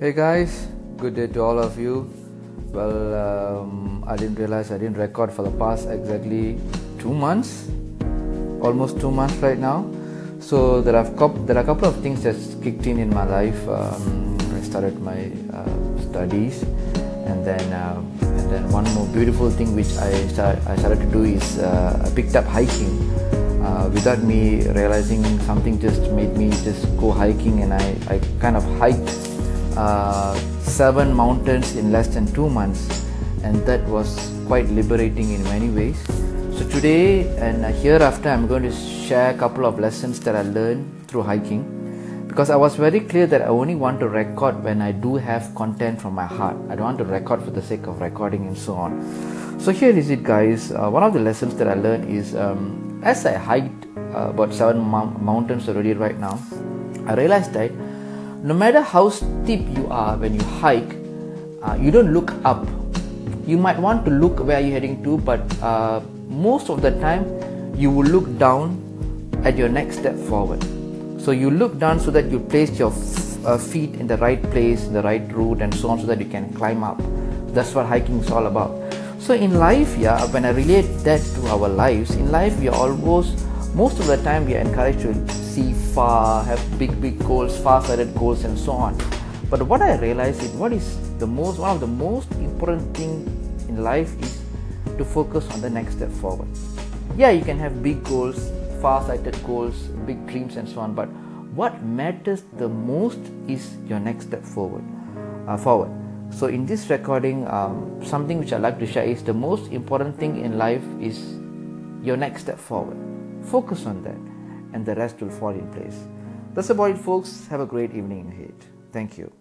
Hey guys, good day to all of you. Well, um, I didn't realize I didn't record for the past exactly two months, almost two months right now. So there are there are a couple of things that's kicked in in my life. Um, I started my uh, studies, and then uh, and then one more beautiful thing which I start, I started to do is uh, I picked up hiking. Uh, without me realizing something just made me just go hiking and I, I kind of hiked uh, seven mountains in less than two months. And that was quite liberating in many ways. So today and hereafter i'm going to share a couple of lessons that i learned through hiking. Because i was very clear that i only want to record when i do have content from my heart. I don't want to record for the sake of recording and so on. So here is it guys. Uh, one of the lessons that i learned is um, as I hiked uh, about seven mountains already right now, I realized that no matter how steep you are when you hike, uh, you don't look up. You might want to look where you're heading to, but uh, most of the time you will look down at your next step forward. So you look down so that you place your f- uh, feet in the right place, the right route, and so on, so that you can climb up. That's what hiking is all about. So in life, yeah, when I relate that to our lives, in life we are almost most of the time we are encouraged to see far, have big, big goals, far-sighted goals, and so on. But what I realize is what is the most one of the most important thing in life is to focus on the next step forward. Yeah, you can have big goals, far-sighted goals, big dreams, and so on. But what matters the most is your next step forward. Uh, forward. So, in this recording, um, something which I like to share is the most important thing in life is your next step forward. Focus on that, and the rest will fall in place. That's about it, folks. Have a great evening ahead. Thank you.